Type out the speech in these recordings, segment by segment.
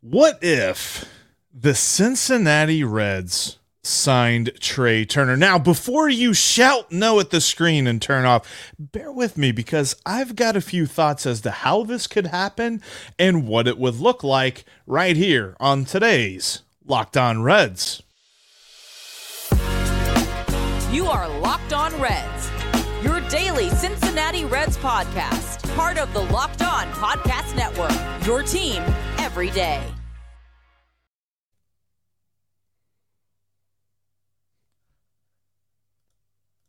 What if the Cincinnati Reds signed Trea Turner? Now, before you shout no at the screen and turn off, bear with me because I've got a few thoughts as to how this could happen and what it would look like right here on today's Locked On Reds. You are Locked On Reds, your daily Cincinnati Reds podcast, part of the Locked On Podcast Network, your team every day.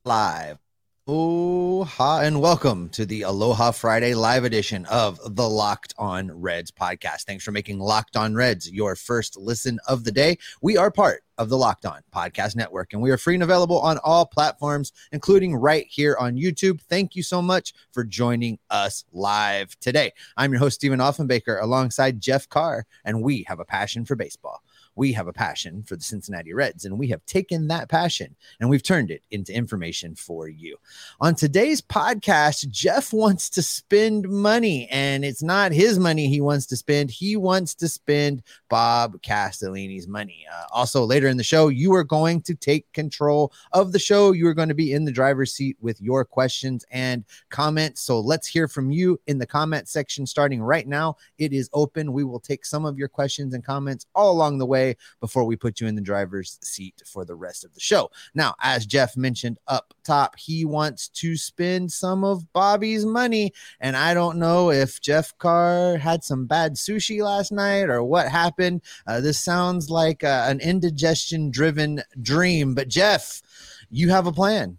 Live. Oh, ha, and welcome to the Aloha Friday live edition of the Locked On Reds podcast. Thanks for making Locked On Reds your first listen of the day. We are part of the Locked On Podcast Network, and we are free and available on all platforms, including right here on YouTube. Thank you so much for joining us live today. I'm your host, Stephen Offenbaker, alongside Jeff Carr, and we have a passion for baseball we have a passion for the Cincinnati Reds, and we have taken that passion and we've turned it into information for you. On today's podcast, Jeff wants to spend money, and it's not his money he wants to spend. He wants to spend Bob Castellini's money. Uh, also, later in the show, you are going to take control of the show. You are going to be in the driver's seat with your questions and comments. So let's hear from you in the comment section starting right now. It is open. We will take some of your questions and comments all along the way before we put you in the driver's seat for the rest of the show. Now, as Jeff mentioned up top, he wants to spend some of Bobby's money. And I don't know if Jeff Carr had some bad sushi last night or what happened. Uh, this sounds like uh, an indigestion driven dream. But, Jeff, you have a plan.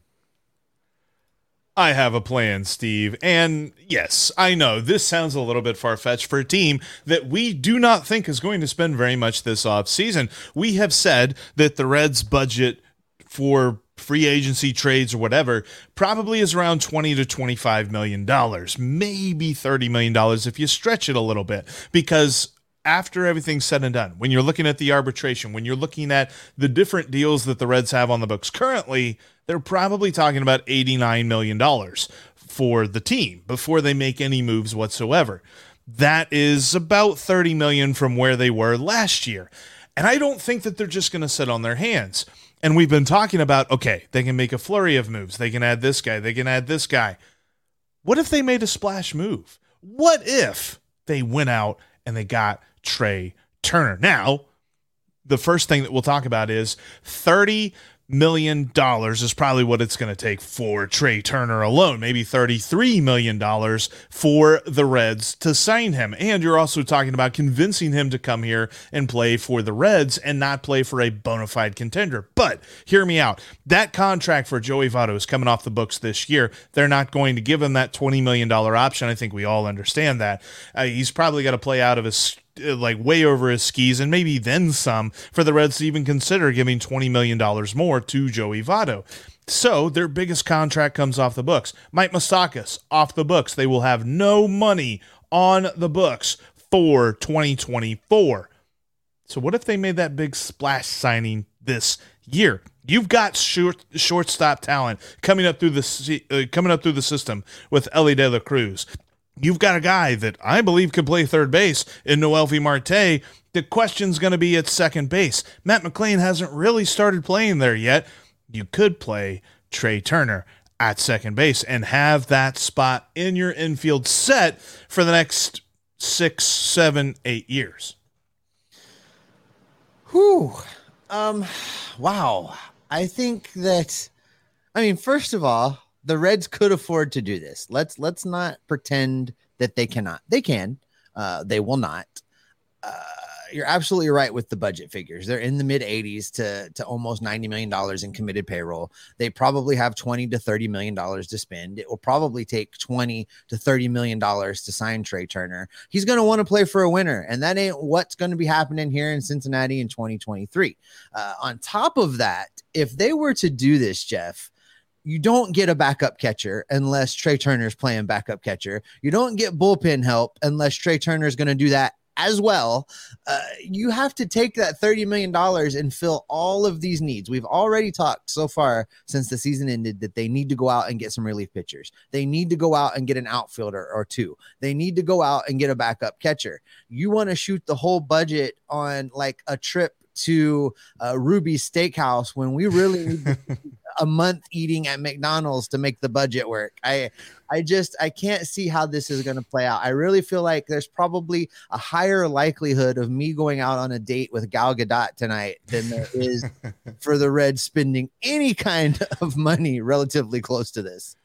I have a plan, Steve. And yes, I know this sounds a little bit far fetched for a team that we do not think is going to spend very much this off season. We have said that the Reds' budget for free agency trades or whatever probably is around 20 to 25 million dollars maybe 30 million dollars if you stretch it a little bit because after everything's said and done when you're looking at the arbitration when you're looking at the different deals that the Reds have on the books currently they're probably talking about $89 million for the team before they make any moves whatsoever. That is about 30 million from where they were last year. And I don't think that they're just going to sit on their hands. And we've been talking about okay, they can make a flurry of moves. They can add this guy, they can add this guy. What if they made a splash move? What if they went out and they got Trea Turner? Now, the first thing that we'll talk about is 30 million dollars is probably what it's going to take for Trea Turner alone, maybe 33 million dollars for the Reds to sign him. And you're also talking about convincing him to come here and play for the Reds and not play for a bona fide contender. But hear me out. That contract for Joey Votto is coming off the books this year. They're not going to give him that 20 million dollar option. I think we all understand that. Uh, he's probably got to play out of his like way over his skis and maybe then some for the Reds to even consider giving $20 million more to Joey Votto. So their biggest contract comes off the books. Mike Moustakas off the books. They will have no money on the books for 2024. So what if they made that big splash signing this year? You've got short shortstop talent coming up through the uh, coming up through the system with Elly De La Cruz you've got a guy that I believe could play third base in Noelvi Marte. The question's going to be at second base. Matt McLain hasn't really started playing there yet. You could play Trea Turner at second base and have that spot in your infield set for the next six, seven, eight years. Whew. Um, wow. I think that, I mean, first of all, the Reds could afford to do this. Let's let's not pretend that they cannot. They can. Uh, they will not. Uh, you're absolutely right with the budget figures. They're in the mid 80s to to almost 90 million dollars in committed payroll. They probably have 20 to 30 million dollars to spend. It will probably take 20 to 30 million dollars to sign Trea Turner. He's going to want to play for a winner, and that ain't what's going to be happening here in Cincinnati in 2023. Uh, on top of that, if they were to do this, Jeff, you don't get a backup catcher unless Trea Turner's playing backup catcher. You don't get bullpen help unless Trea Turner's going to do that as well, uh, you have to take that $30 million and fill all of these needs. We've already talked so far since the season ended that they need to go out and get some relief pitchers. They need to go out and get an outfielder or two. They need to go out and get a backup catcher. You want to shoot the whole budget on like a trip to uh, Ruby's Steakhouse when we really need a month eating at McDonald's to make the budget work. I I just I can't see how this is going to play out. I really feel like there's probably a higher likelihood of me going out on a date with Gal Gadot tonight than there is for the Reds spending any kind of money relatively close to this.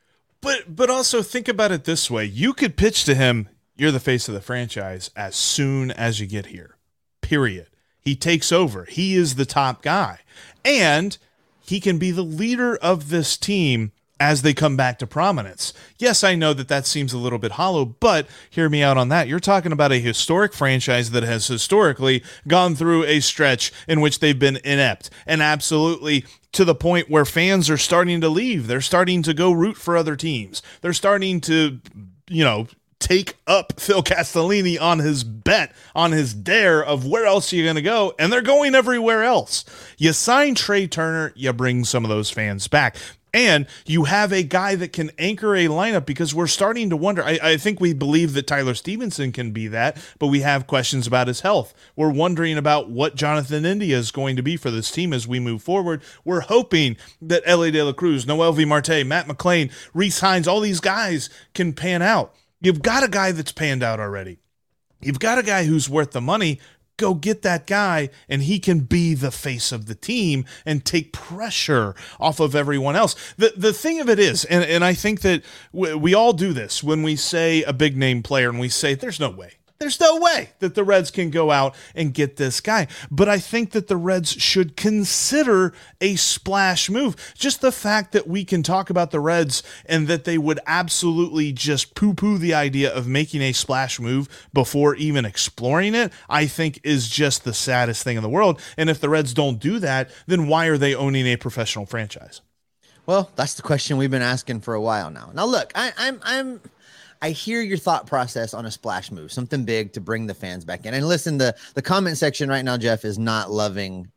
But but also think about it this way: you could pitch to him, "You're the face of the franchise," as soon as you get here. Period. He takes over. He is the top guy. And he can be the leader of this team as they come back to prominence. Yes, I know that that seems a little bit hollow, but hear me out on that. You're talking about a historic franchise that has historically gone through a stretch in which they've been inept and absolutely to the point where fans are starting to leave. They're starting to go root for other teams. They're starting to, you know, take up Phil Castellini on his bet, on his dare of where else are you going to go, and they're going everywhere else. You sign Trea Turner, you bring some of those fans back. And you have a guy that can anchor a lineup because we're starting to wonder. I, I, think we believe that Tyler Stephenson can be that, but we have questions about his health. We're wondering about what Jonathan India is going to be for this team as we move forward. We're hoping that Elly De La Cruz, Noelvi Marte, Matt McLain, Rece Hinds, all these guys can pan out. You've got a guy that's panned out already. You've got a guy who's worth the money. Go get that guy, and he can be the face of the team and take pressure off of everyone else. The the thing of it is, and, and I think that we, we all do this when we say a big name player and we say, there's no way there's no way that the Reds can go out and get this guy. But I think that the Reds should consider a splash move. Just the fact that we can talk about the Reds and that they would absolutely just poo poo the idea of making a splash move before even exploring it, I think is just the saddest thing in the world. And if the Reds don't do that, then why are they owning a professional franchise? Well, that's the question we've been asking for a while now. Now, look, I, I'm, I'm, I hear your thought process on a splash move, something big to bring the fans back in. And listen, the the comment section right now, Jeff, is not loving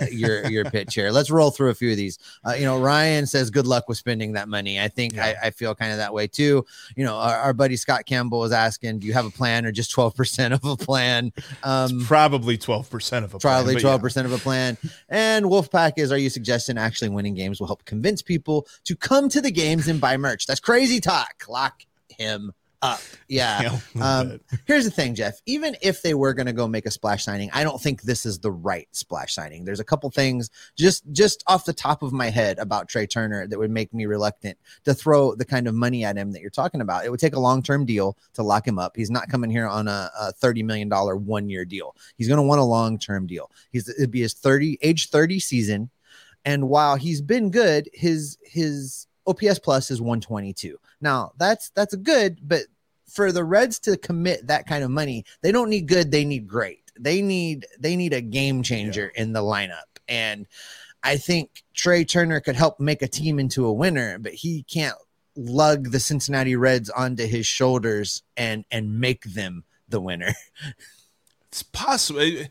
uh, your your pitch here. Let's roll through a few of these. Uh, you know, Ryan says, "Good luck with spending that money." I think yeah. I, I, feel kind of that way too. You know, our, our, buddy Scott Campbell was asking, "Do you have a plan or just twelve percent of a plan?" Um, probably twelve percent of a probably twelve percent yeah. of a plan. And Wolfpack is, "Are you suggesting actually winning games will help convince people to come to the games and buy merch?" That's crazy talk. Lock him up. Yeah. um, here's the thing, Jeff. Even if they were going to go make a splash signing, I don't think this is the right splash signing. There's a couple things just just off the top of my head about Trea Turner that would make me reluctant to throw the kind of money at him that you're talking about. It would take a long term deal to lock him up. He's not coming here on a, a thirty million dollar one year deal. He's going to want a long term deal. He's it'd be his thirty age thirty season. And while he's been good, his his OPS plus is 122. Now that's that's good, but for the Reds to commit that kind of money, they don't need good, they need great. They need they need a game changer yeah. in the lineup. And I think Trea Turner could help make a team into a winner, but he can't lug the Cincinnati Reds onto his shoulders and and make them the winner. It's possible. It,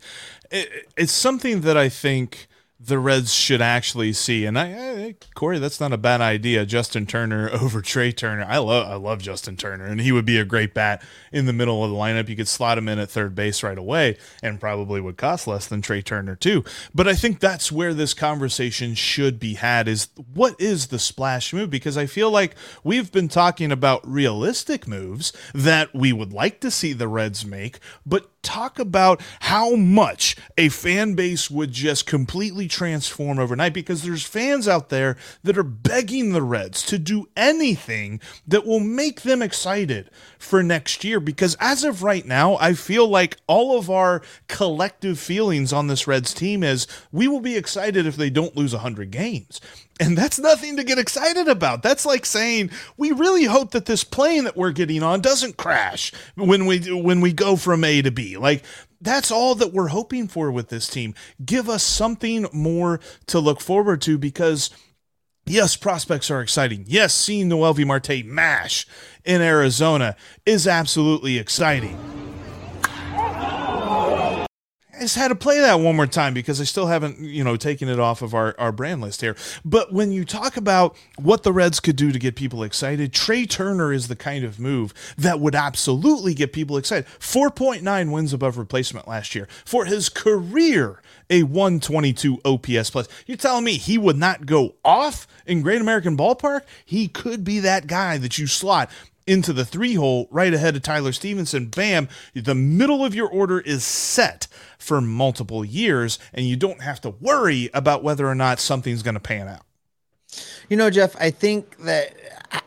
it, it's something that I think the Reds should actually see. And I, I, Corey, that's not a bad idea. Justin Turner over Trea Turner. I love I love Justin Turner, and he would be a great bat in the middle of the lineup. You could slot him in at third base right away, and probably would cost less than Trea Turner too. But I think that's where this conversation should be had: is what is the splash move? Because I feel like we've been talking about realistic moves that we would like to see the Reds make, but talk about how much a fan base would just completely transform overnight because there's fans out there that are begging the Reds to do anything that will make them excited for next year because as of right now I feel like all of our collective feelings on this Reds team is we will be excited if they don't lose 100 games and that's nothing to get excited about. That's like saying we really hope that this plane that we're getting on doesn't crash when we when we go from A to B. Like that's all that we're hoping for with this team. Give us something more to look forward to because yes, prospects are exciting. Yes, seeing Noelvi Marte mash in Arizona is absolutely exciting. I just had to play that one more time because I still haven't, you know, taken it off of our, our brand list here. But when you talk about what the Reds could do to get people excited, Trea Turner is the kind of move that would absolutely get people excited. 4.9 wins above replacement last year. For his career, a 122 OPS plus. You're telling me he would not go off in Great American Ballpark? He could be that guy that you slot into the three hole right ahead of Tyler Stephenson. Bam, the middle of your order is set for multiple years, and you don't have to worry about whether or not something's going to pan out. You know, Jeff, I think that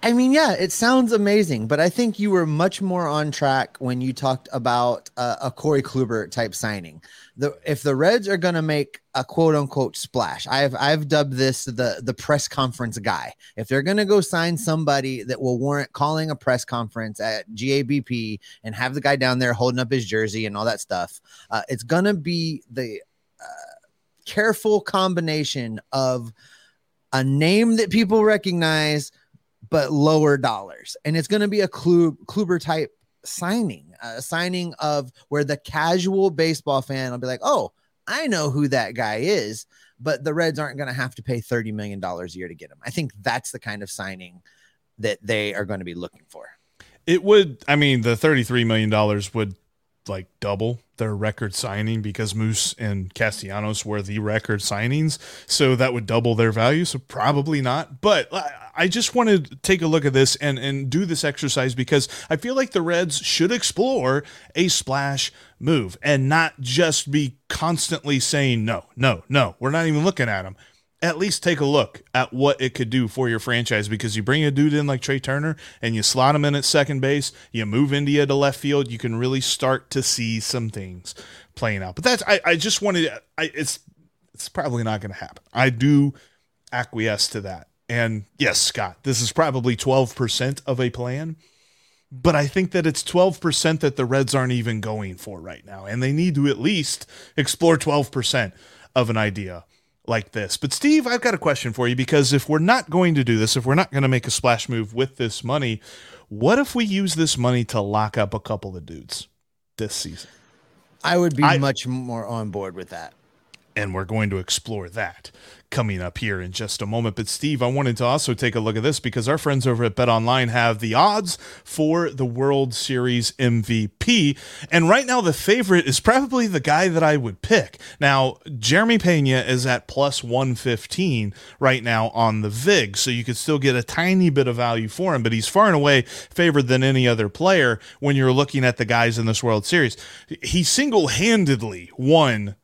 I mean, yeah, it sounds amazing, but I think you were much more on track when you talked about uh, a Corey Kluber type signing. The if the Reds are going to make a quote unquote splash, I've I've dubbed this the the press conference guy. If they're going to go sign somebody that will warrant calling a press conference at GABP and have the guy down there holding up his jersey and all that stuff, uh, it's going to be the uh, careful combination of a name that people recognize but lower dollars. And it's going to be a Kluber type signing, a signing of where the casual baseball fan will be like, oh, I know who that guy is, but the Reds aren't going to have to pay $30 million a year to get him. I think that's the kind of signing that they are going to be looking for. It would, I mean, the $33 million would like double their record signing because Moose and Castellanos were the record signings. So that would double their value. So probably not. But I just want to take a look at this and, and do this exercise because I feel like the Reds should explore a splash move and not just be constantly saying, no, no, no, we're not even looking at them at least take a look at what it could do for your franchise because you bring a dude in like Trea Turner and you slot him in at second base, you move India to left field, you can really start to see some things playing out. But that's I, I just wanted I it's it's probably not going to happen. I do acquiesce to that. And yes, Scott, this is probably 12% of a plan, but I think that it's 12% that the Reds aren't even going for right now. And they need to at least explore 12% of an idea like this. But Steve, I've got a question for you because if we're not going to do this, if we're not going to make a splash move with this money, what if we use this money to lock up a couple of dudes this season? I would be I, much more on board with that. And we're going to explore that coming up here in just a moment. But Steve, I wanted to also take a look at this because our friends over at Bet Online have the odds for the World Series MVP. And right now, the favorite is probably the guy that I would pick. Now, Jeremy Pena is at plus 115 right now on the VIG. So you could still get a tiny bit of value for him, but he's far and away favored than any other player when you're looking at the guys in this World Series. He single handedly won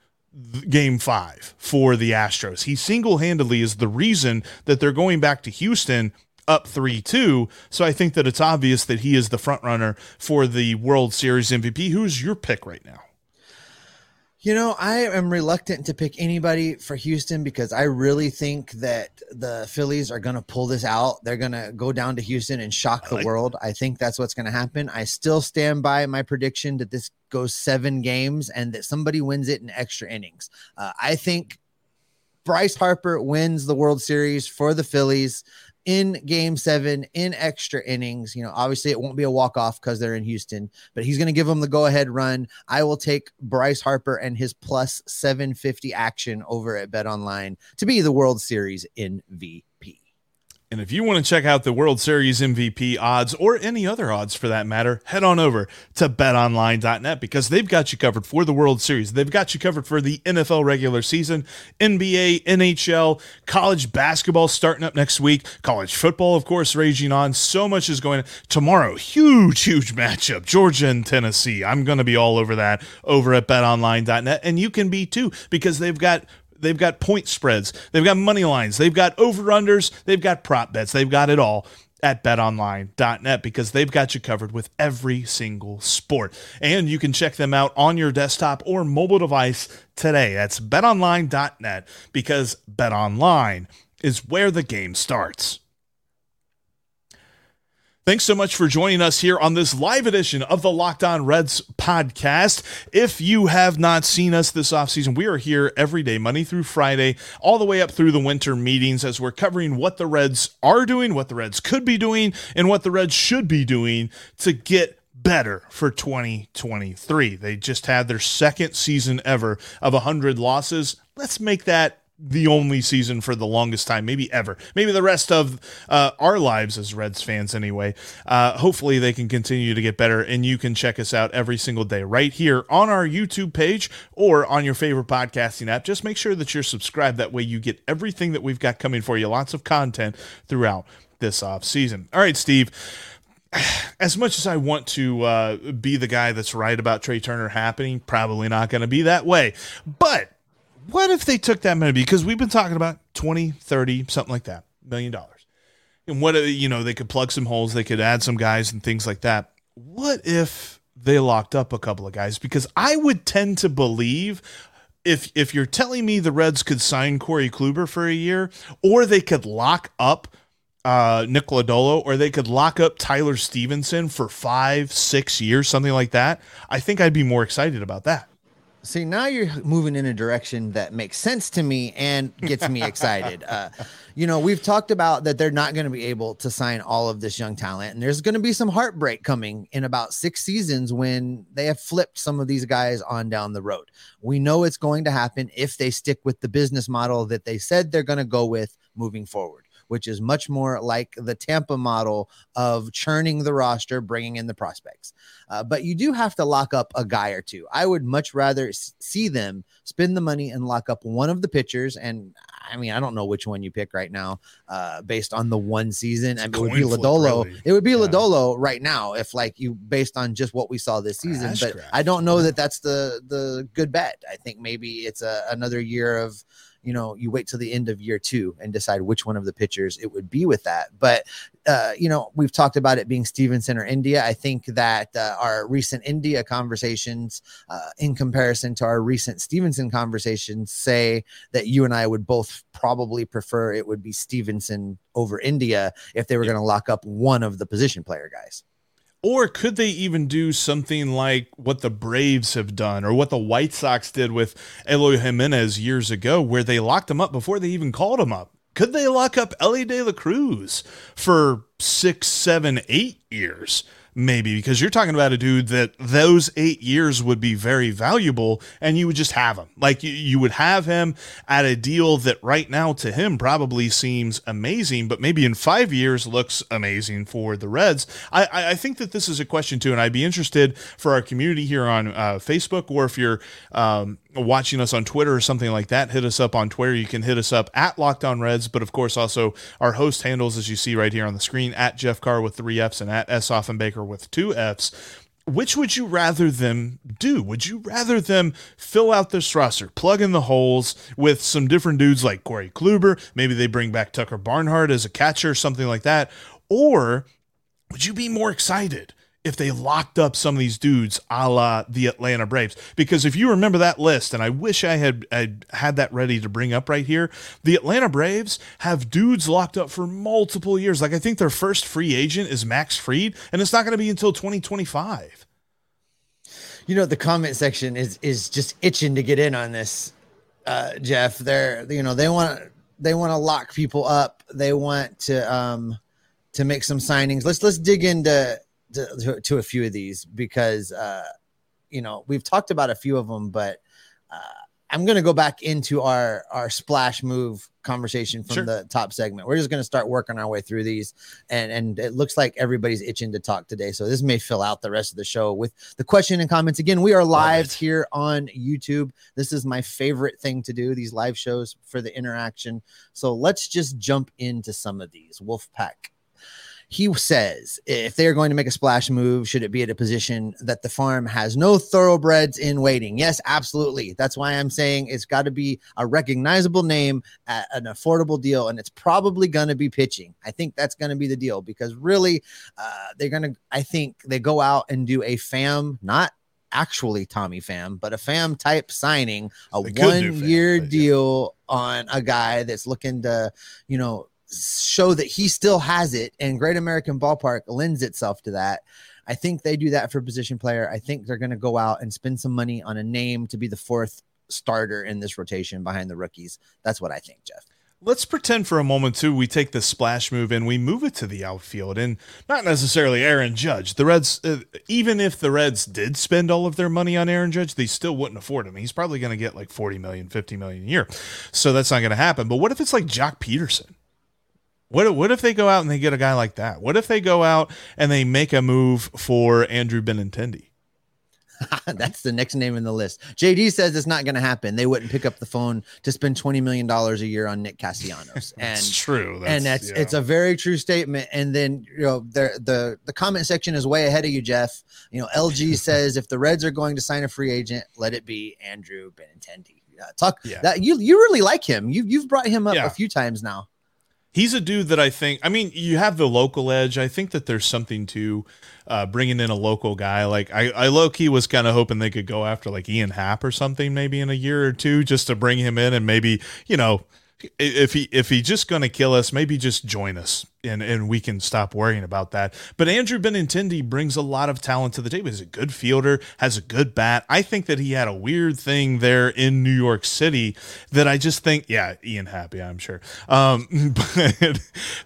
game five for the Astros. He single handedly is the reason that they're going back to Houston up 3 2. So I think that it's obvious that he is the front runner for the World Series MVP. Who's your pick right now? You know, I am reluctant to pick anybody for Houston because I really think that the Phillies are going to pull this out. They're going to go down to Houston and shock the like world. I think that's what's going to happen. I still stand by my prediction that this goes seven games and that somebody wins it in extra innings. Uh, I think Bryce Harper wins the World Series for the Phillies in game seven in extra innings. You know, obviously it won't be a walk off because they're in Houston, but he's going to give them the go ahead run. I will take Bryce Harper and his plus 750 action over at Bet Online to be the World Series MVP. And if you want to check out the World Series MVP odds or any other odds for that matter, head on over to betonline.net because they've got you covered for the World Series. They've got you covered for the NFL regular season, NBA, NHL, college basketball starting up next week, college football, of course, raging on. So much is going on. Tomorrow, huge, huge matchup Georgia and Tennessee. I'm going to be all over that over at betonline.net. And you can be too because they've got they've got point spreads, they've got money lines, they've got over unders, they've got prop bets, they've got it all at betonline.net because they've got you covered with every single sport. And you can check them out on your desktop or mobile device today. That's betonline.net because betonline is where the game starts. Thanks so much for joining us here on this live edition of the Locked On Reds podcast. If you have not seen us this offseason, we are here every day, Monday through Friday, all the way up through the winter meetings as we're covering what the Reds are doing, what the Reds could be doing, and what the Reds should be doing to get better for 2023. They just had their second season ever of 100 losses. Let's make that the only season for the longest time, maybe ever, maybe the rest of uh, our lives as Reds fans, anyway. Uh, hopefully, they can continue to get better, and you can check us out every single day right here on our YouTube page or on your favorite podcasting app. Just make sure that you're subscribed. That way, you get everything that we've got coming for you, lots of content throughout this off season. All right, Steve. As much as I want to uh, be the guy that's right about Trea Turner happening, probably not going to be that way. But what if they took that money? Because we've been talking about 20, 30, something like that, million dollars. And what, you know, they could plug some holes, they could add some guys and things like that. What if they locked up a couple of guys? Because I would tend to believe if if you're telling me the Reds could sign Corey Kluber for a year, or they could lock up uh, Nick Lodolo, or they could lock up Tyler Stephenson for five, six years, something like that, I think I'd be more excited about that. See, now you're moving in a direction that makes sense to me and gets me excited. Uh, you know, we've talked about that they're not going to be able to sign all of this young talent, and there's going to be some heartbreak coming in about six seasons when they have flipped some of these guys on down the road. We know it's going to happen if they stick with the business model that they said they're going to go with moving forward which is much more like the Tampa model of churning the roster, bringing in the prospects. Uh, but you do have to lock up a guy or two. I would much rather see them spend the money and lock up one of the pitchers. And I mean, I don't know which one you pick right now, uh, based on the one season. I mean, it would be Lodolo. Really. It would be yeah. Lodolo right now if like you based on just what we saw this season. but I don't know that that's the the good bet. I think maybe it's a, another year of you know, you wait till the end of year two and decide which one of the pitchers it would be with that. But, uh, you know, we've talked about it being Stephenson or India. I think that uh, our recent India conversations, uh, in comparison to our recent Stephenson conversations, say that you and I would both probably prefer it would be Stephenson over India if they were going to lock up one of the position player guys. Or could they even do something like what the Braves have done or what the White Sox did with Eloy Jimenez years ago, where they locked him up before they even called him up? Could they lock up Elly De La Cruz for six, seven, eight years? Maybe because you're talking about a dude that those eight years would be very valuable and you would just have him. Like you, you would have him at a deal that right now to him probably seems amazing but maybe in five years looks amazing for the reds. I i think that this is a question too and i'd be interested for our community here on uh, facebook or if you're um, watching us on Twitter or something like that, hit us up on Twitter. You can hit us up at Locked On Reds, but of course also our host handles, as you see right here on the screen, at Jeff Carr with three Fs and at S. Offenbaker with two Fs. Which would you rather them do? Would you rather them fill out this roster, plug in the holes with some different dudes like Corey Kluber? Maybe they bring back Tucker Barnhart as a catcher, something like that. Or would you be more excited if they locked up some of these dudes a la the Atlanta Braves. Because if you remember that list, and I wish I had, had had that ready to bring up right here, the Atlanta Braves have dudes locked up for multiple years. Like I think their first free agent is Max Fried, and it's not going to be until 2025. You know, the comment section is is just itching to get in on this, uh, Jeff. They're you know, they want they want to lock people up. They want to um to make some signings. Let's let's dig into to, to a few of these because uh, you know we've talked about a few of them, but uh, I'm going to go back into our our splash move conversation from sure. the top segment. We're just going to start working our way through these, and and it looks like everybody's itching to talk today. So this may fill out the rest of the show with the question and comments. Again, we are live here on YouTube. This is my favorite thing to do. These live shows for the interaction. So let's just jump into some of these. Wolfpack he says if they are going to make a splash move, should it be at a position that the farm has no thoroughbreds in waiting? Yes, absolutely. That's why I'm saying it's got to be a recognizable name at an affordable deal, and it's probably going to be pitching. I think that's going to be the deal because really, uh, they're going to. I think they go out and do a Pham, not actually Tommy Pham, but a Pham type signing, a one year deal yeah. on a guy that's looking to, you know, show that he still has it, and Great American Ballpark lends itself to that. I think they do that for position player. I think they're going to go out and spend some money on a name to be the fourth starter in this rotation behind the rookies. That's what I think, Jeff. let's pretend for a moment too we take the splash move and we move it to the outfield and not necessarily Aaron Judge. The Reds uh, even if the Reds did spend all of their money on Aaron Judge, they still wouldn't afford him. He's probably going to get like 40 million, 50 million a year. So that's not going to happen. But what if it's like Joc Pederson? What, what if they go out and they get a guy like that? What if they go out and they make a move for Andrew Benintendi? That's the next name in the list. JD says it's not going to happen. They wouldn't pick up the phone to spend twenty million dollars a year on Nick Castellanos. And true. That's, and that's yeah. it's a very true statement. And then you know the the the comment section is way ahead of you, Jeff. You know, LG says if the Reds are going to sign a free agent, let it be Andrew Benintendi. Yeah, talk yeah. that you you really like him. You you've brought him up yeah. a few times now. He's a dude that I think. I mean, you have the local edge. I think that there's something to uh, bringing in a local guy. Like I, I low key was kind of hoping they could go after like Ian Happ or something, maybe in a year or two, just to bring him in and maybe you know if he if he's just going to kill us, maybe just join us and and we can stop worrying about that. But Andrew Benintendi brings a lot of talent to the table. He's a good fielder, has a good bat. I think that he had a weird thing there in New York City that I just think, yeah, Ian Happy, I'm sure. Um, but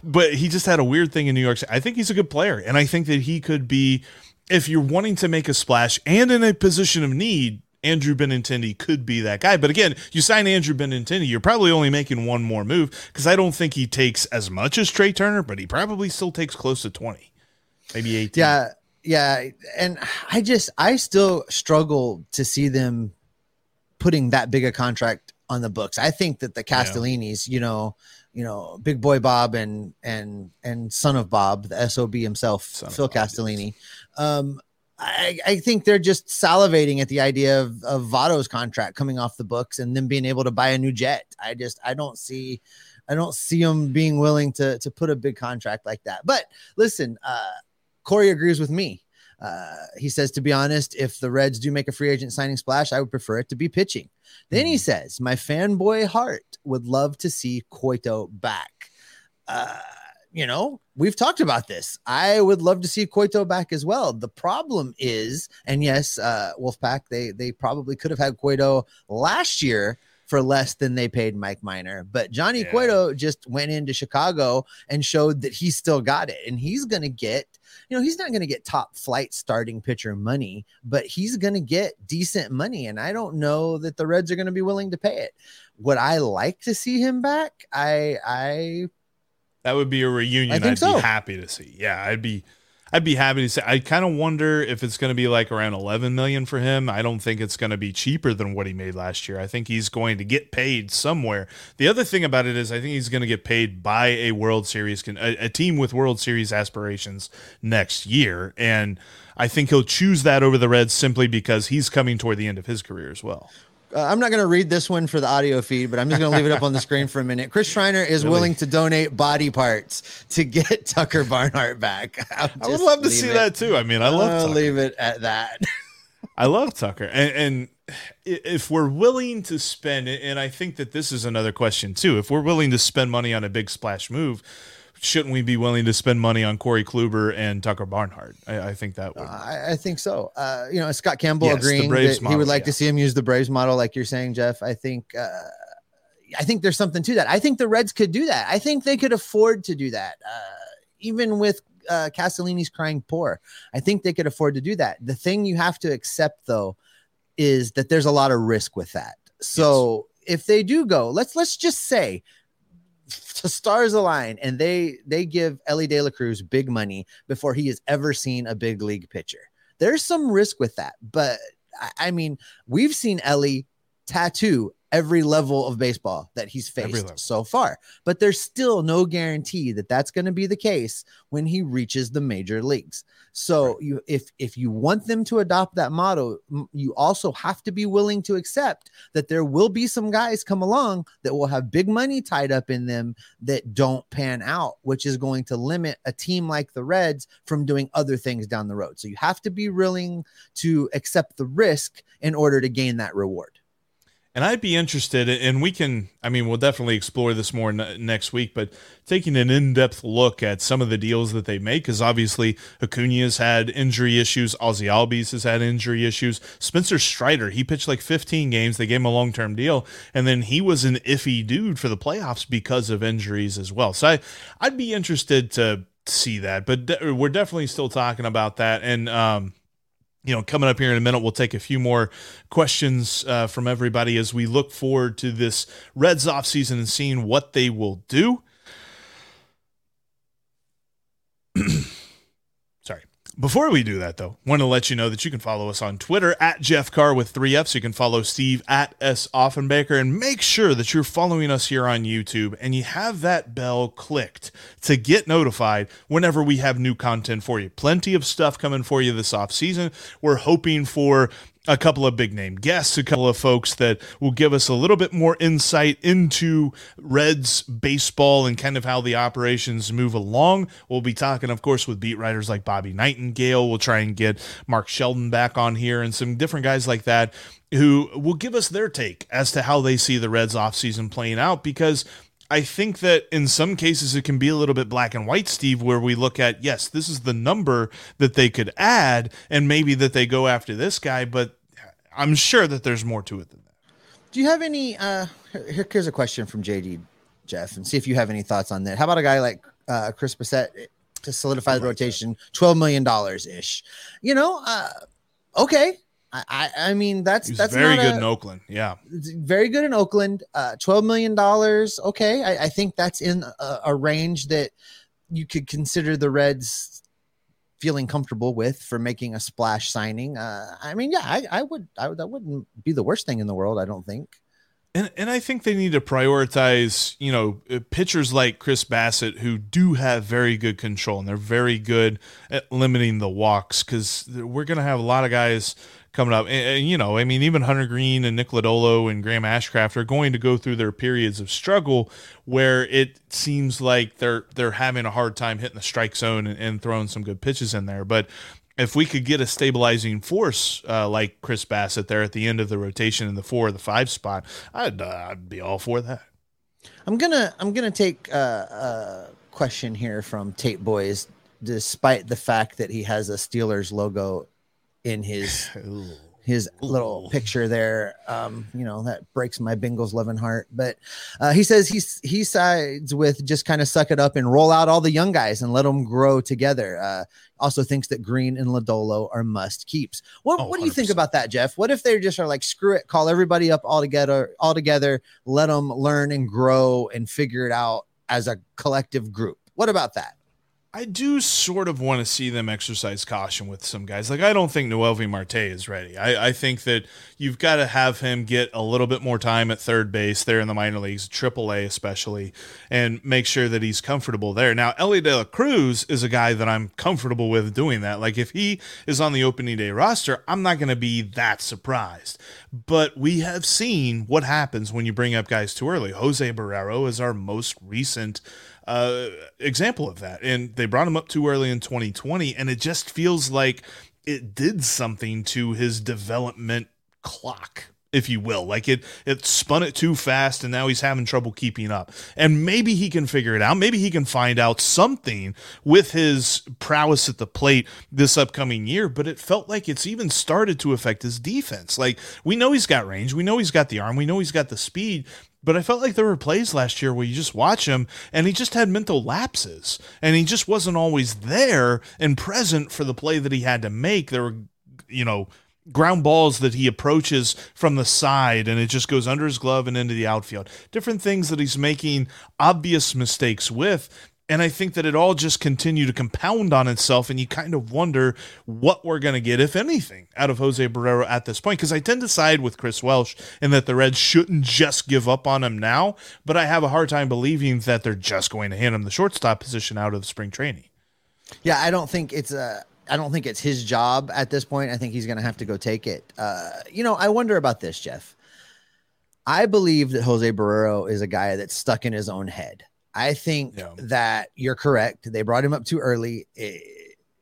but he just had a weird thing in New York City. I think he's a good player, and I think that he could be. If you're wanting to make a splash and in a position of need, Andrew Benintendi could be that guy. But again, you sign Andrew Benintendi, you're probably only making one more move because I don't think he takes as much as Trea Turner, but he probably still takes close to 20, maybe 18. Yeah. Yeah. And I just, I still struggle to see them putting that big a contract on the books. I think that the Castellinis, yeah. you know, you know, Big Boy Bob and and and son of Bob, the SOB himself, son Phil Castellini. Um, I, I, think they're just salivating at the idea of, of Votto's contract coming off the books and then being able to buy a new jet. I just I don't see I don't see them being willing to to put a big contract like that. But listen, uh, Corey agrees with me. Uh, he says, to be honest, if the Reds do make a free agent signing splash, I would prefer it to be pitching. Then he hmm. says, my fanboy heart would love to see Cueto back. Uh, you know, we've talked about this. I would love to see Cueto back as well. The problem is, and yes, uh, Wolfpack, they they probably could have had Cueto last year for less than they paid Mike Minor. But Johnny yeah. Cueto just went into Chicago and showed that he still got it. And he's going to get, you know, he's not going to get top flight starting pitcher money, but he's going to get decent money. And I don't know that the Reds are going to be willing to pay it. Would I like to see him back? I, I that would be a reunion I would so. be happy to see. Yeah, I'd be I'd be happy to see. I kind of wonder if it's going to be like around 11 million for him. I don't think it's going to be cheaper than what he made last year. I think he's going to get paid somewhere. The other thing about it is I think he's going to get paid by a World Series a, a team with World Series aspirations next year and I think he'll choose that over the Reds simply because he's coming toward the end of his career as well. Uh, I'm not going to read this one for the audio feed, but I'm just going to leave it up on the screen for a minute. Chris Schreiner is really? willing to donate body parts to get Tucker Barnhart back. I would love to see it. that too. I mean, I love. I'll leave it at that. I love Tucker, and, and if we're willing to spend, and I think that this is another question too. If we're willing to spend money on a big splash move, shouldn't we be willing to spend money on Corey Kluber and Tucker Barnhart? I, I think that would. Uh, I, I, think so. Uh, you know, Scott Campbell yes, agreeing that model, he would like yeah. to see him use the Braves model, like you're saying, Jeff. I think. Uh, I think there's something to that. I think the Reds could do that. I think they could afford to do that, uh, even with uh, Castellini's crying poor. I think they could afford to do that. The thing you have to accept, though, is that there's a lot of risk with that. So yes. if they do go, let's let's just say the stars align and they they give Elly De La Cruz big money before he has ever seen a big league pitcher. There's some risk with that, but I, I mean, we've seen Elly tattoo every level of baseball that he's faced so far. But there's still no guarantee that that's going to be the case when he reaches the major leagues. So right. you if if you want them to adopt that model, you also have to be willing to accept that there will be some guys come along that will have big money tied up in them that don't pan out, which is going to limit a team like the Reds from doing other things down the road. So you have to be willing to accept the risk in order to gain that reward. And I'd be interested, and we can, I mean, we'll definitely explore this more n- next week, but taking an in depth look at some of the deals that they make, because obviously Acuna's had injury issues, Ozzie Albies has had injury issues. Spencer Strider, he pitched like 15 games. They gave him a long term deal, and then he was an iffy dude for the playoffs because of injuries as well. So I, I'd be interested to see that, but de- we're definitely still talking about that. And, um, you know, coming up here in a minute, we'll take a few more questions uh, from everybody as we look forward to this Reds off season and seeing what they will do. Before we do that, though, want to let you know that you can follow us on Twitter at Jeff Carr with three Fs. You can follow Steve at S Offenbaker, and make sure that you're following us here on YouTube and you have that bell clicked to get notified whenever we have new content for you. Plenty of stuff coming for you this off season. We're hoping for a couple of big name guests, a couple of folks that will give us a little bit more insight into Reds baseball and kind of how the operations move along. We'll be talking, of course, with beat writers like Bobby Nightengale. We'll try and get Mark Sheldon back on here and some different guys like that who will give us their take as to how they see the Reds offseason playing out because I think that in some cases it can be a little bit black and white, Steve, where we look at, yes, this is the number that they could add, and maybe that they go after this guy, but I'm sure that there's more to it than that. Do you have any? Uh, here, here's a question from JD, Jeff, and see if you have any thoughts on that. How about a guy like uh, Chris Bassitt to solidify the rotation, $12 million ish? You know, uh, okay. I, I mean that's He's that's very good a- in Oakland. Yeah. very good in Oakland. Uh, Twelve million dollars. Okay, I, I think that's in a, a range that you could consider the Reds feeling comfortable with for making a splash signing. Uh, I mean, yeah, I, I would. I would. That wouldn't be the worst thing in the world. I don't think. And and I think they need to prioritize, you know, uh, pitchers like Chris Bassitt who do have very good control and they're very good at limiting the walks because we're going to have a lot of guys coming up. And, and, you know, I mean, even Hunter Greene and Nick Lodolo and Graham Ashcraft are going to go through their periods of struggle where it seems like they're they're having a hard time hitting the strike zone and, and throwing some good pitches in there. But if we could get a stabilizing force uh, like Chris Bassitt there at the end of the rotation in the four or the five spot, I'd uh, I'd be all for that. I'm gonna. I'm gonna take a, a question here from Tate Boys, despite the fact that he has a Steelers logo in his his little Ooh. picture there. Um, you know, that breaks my Bengals loving heart. But uh, he says he's he sides with just kind of suck it up and roll out all the young guys and let them grow together. Uh, also thinks that Greene and Lodolo are must keeps. What Oh, what do you think 100%. about that, Jeff? What if they just are like screw it, call everybody up all together, all together, let them learn and grow and figure it out as a collective group? What about that? I do sort of want to see them exercise caution with some guys. Like I don't think Noelvi Marte is ready. I, I think that you've got to have him get a little bit more time at third base there in the minor leagues, triple A especially, and make sure that he's comfortable there. Now, Elly De La Cruz is a guy that I'm comfortable with doing that. Like if he is on the opening day roster, I'm not going to be that surprised. But we have seen what happens when you bring up guys too early. Jose Barrero is our most recent uh, example of that. And they brought him up too early in 2020, and it just feels like it did something to his development clock if you will. Like it it spun it too fast and now he's having trouble keeping up. And maybe he can figure it out. Maybe he can find out something with his prowess at the plate this upcoming year but it felt like it's even started to affect his defense. Like we know he's got range. We know he's got the arm. We know he's got the speed but I felt like there were plays last year where you just watch him and he just had mental lapses and he just wasn't always there and present for the play that he had to make. There were, you know, ground balls that he approaches from the side and it just goes under his glove and into the outfield. Different things that he's making obvious mistakes with. And I think that it all just continued to compound on itself, and you kind of wonder what we're going to get, if anything, out of Jose Barrero at this point. Because I tend to side with Chris Welsh in that the Reds shouldn't just give up on him now, but I have a hard time believing that they're just going to hand him the shortstop position out of spring training. Yeah, I don't think it's a. I don't think it's his job at this point. I think he's going to have to go take it. Uh, you know, I wonder about this, Jeff. I believe that Jose Barrero is a guy that's stuck in his own head. I think Yeah. that you're correct. They brought him up too early. Eh,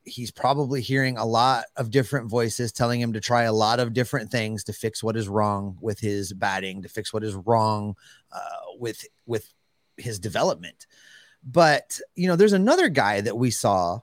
he's probably hearing a lot of different voices telling him to try a lot of different things to fix what is wrong with his batting, to fix what is wrong uh, with with his development. But you know, there's another guy that we saw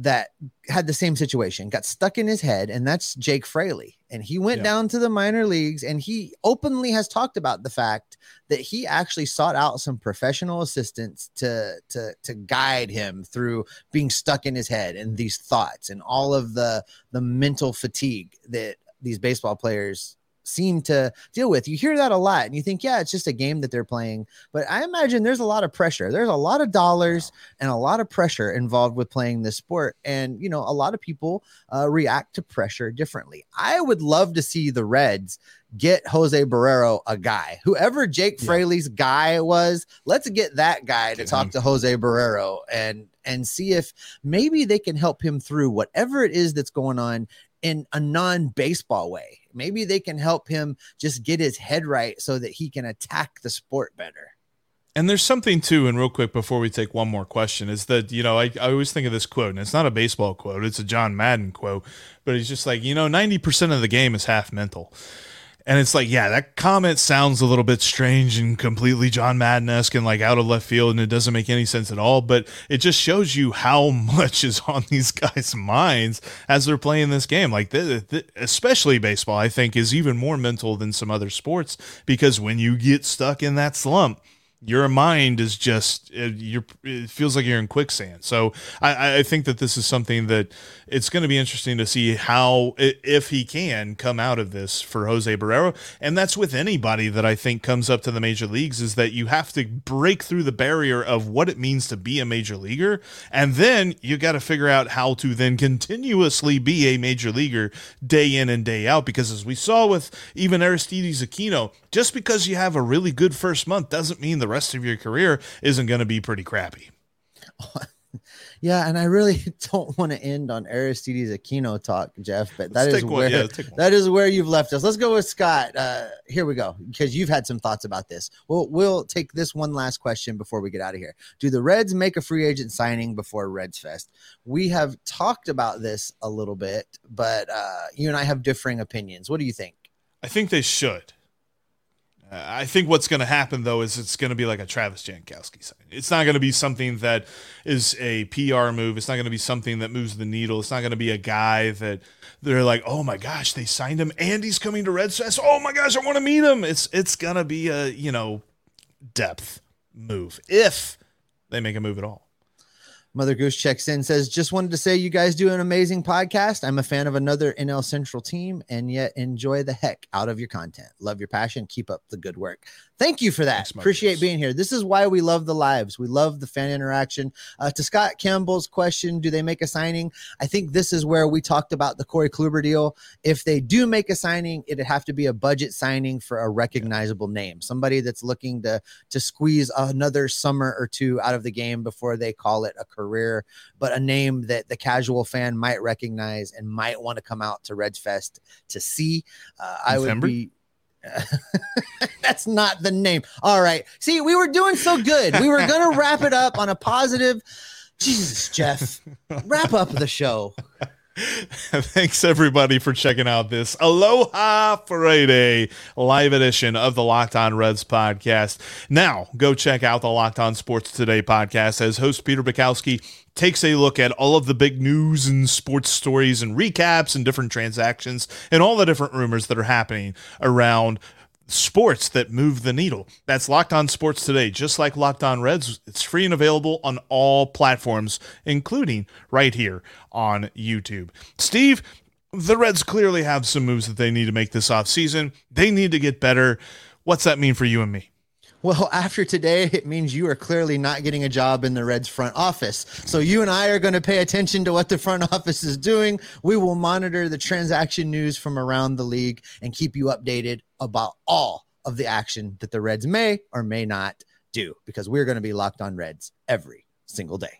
that had the same situation, got stuck in his head, and that's Jake Fraley. And he went yeah. down to the minor leagues and he openly has talked about the fact that he actually sought out some professional assistance to to to guide him through being stuck in his head and these thoughts and all of the the mental fatigue that these baseball players seem to deal with. You hear that a lot and you think, yeah, it's just a game that they're playing. But I imagine there's a lot of pressure. There's a lot of dollars and a lot of pressure involved with playing this sport. And, you know, a lot of people uh, react to pressure differently. I would love to see the Reds get Jose Barrero a guy. Whoever Jake yeah. Fraley's guy was, let's get that guy to talk to Jose Barrero and and see if maybe they can help him through whatever it is that's going on in a non-baseball way. Maybe they can help him just get his head right so that he can attack the sport better. And there's something too, and real quick before we take one more question, is that, you know, I, I always think of this quote, and it's not a baseball quote, it's a John Madden quote, but he's just like, you know, 90% of the game is half mental. And it's like, yeah, that comment sounds a little bit strange and completely John Madden esque and like out of left field, and it doesn't make any sense at all. But it just shows you how much is on these guys' minds as they're playing this game. Like, the, the, especially baseball, I think, is even more mental than some other sports because when you get stuck in that slump, your mind is just you're it feels like you're in quicksand. So I, I think that this is something that it's going to be interesting to see how if he can come out of this for jose barrero. And that's with anybody that i think comes up to the major leagues is that you have to break through the barrier of what it means to be a major leaguer. And then you got to figure out how to then continuously be a major leaguer day in and day out. Because as we saw with even aristides aquino just because you have a really good first month doesn't mean the rest of your career isn't going to be pretty crappy. yeah, and I really don't want to end on Aristides Aquino talk, Jeff, but that is where yeah, that is where you've left us. Let's go with Scott. Uh, here we go, because you've had some thoughts about this. We'll we'll take this one last question before we get out of here. Do the Reds make a free agent signing before Reds Fest? We have talked about this a little bit, but uh, you and I have differing opinions. What do you think? I think they should. I think what's going to happen though is it's going to be like a Travis Jankowski sign. It's not going to be something that is a PR move. It's not going to be something that moves the needle. It's not going to be a guy that they're like, oh my gosh, they signed him and he's coming to Reds Fest. Oh my gosh, I want to meet him. It's it's going to be a you know depth move if they make a move at all. Mother Goose checks in, says, just wanted to say you guys do an amazing podcast. I'm a fan of another NL Central team and yet enjoy the heck out of your content. Love your passion. Keep up the good work. Thank you for that. Thanks, Appreciate being here. This is why we love the lives. We love the fan interaction. Uh, to Scott Campbell's question, do they make a signing? I think this is where we talked about the Corey Kluber deal. If they do make a signing, it'd have to be a budget signing for a recognizable name, somebody that's looking to to squeeze another summer or two out of the game before they call it a career, but a name that the casual fan might recognize and might want to come out to Reds Fest to see. Uh, I would be That's not the name. All right. See, we were doing so good. We were going to wrap it up on a positive. Jesus, Jeff, wrap up the show. Thanks everybody for checking out this Aloha Friday live edition of the Locked On Reds podcast. Now, go check out the Locked On Sports Today podcast as host Peter Bukowski takes a look at all of the big news and sports stories and recaps and different transactions and all the different rumors that are happening around sports that move the needle. That's Locked On Sports Today, just like Locked On Reds. It's free and available on all platforms, including right here on YouTube. Steve, the Reds clearly have some moves that they need to make this offseason. They need to get better. What's that mean for you and me? Well, after today, it means you are clearly not getting a job in the Reds front office. So you and I are going to pay attention to what the front office is doing. We will monitor the transaction news from around the league and keep you updated about all of the action that the Reds may or may not do because we're going to be locked on Reds every single day.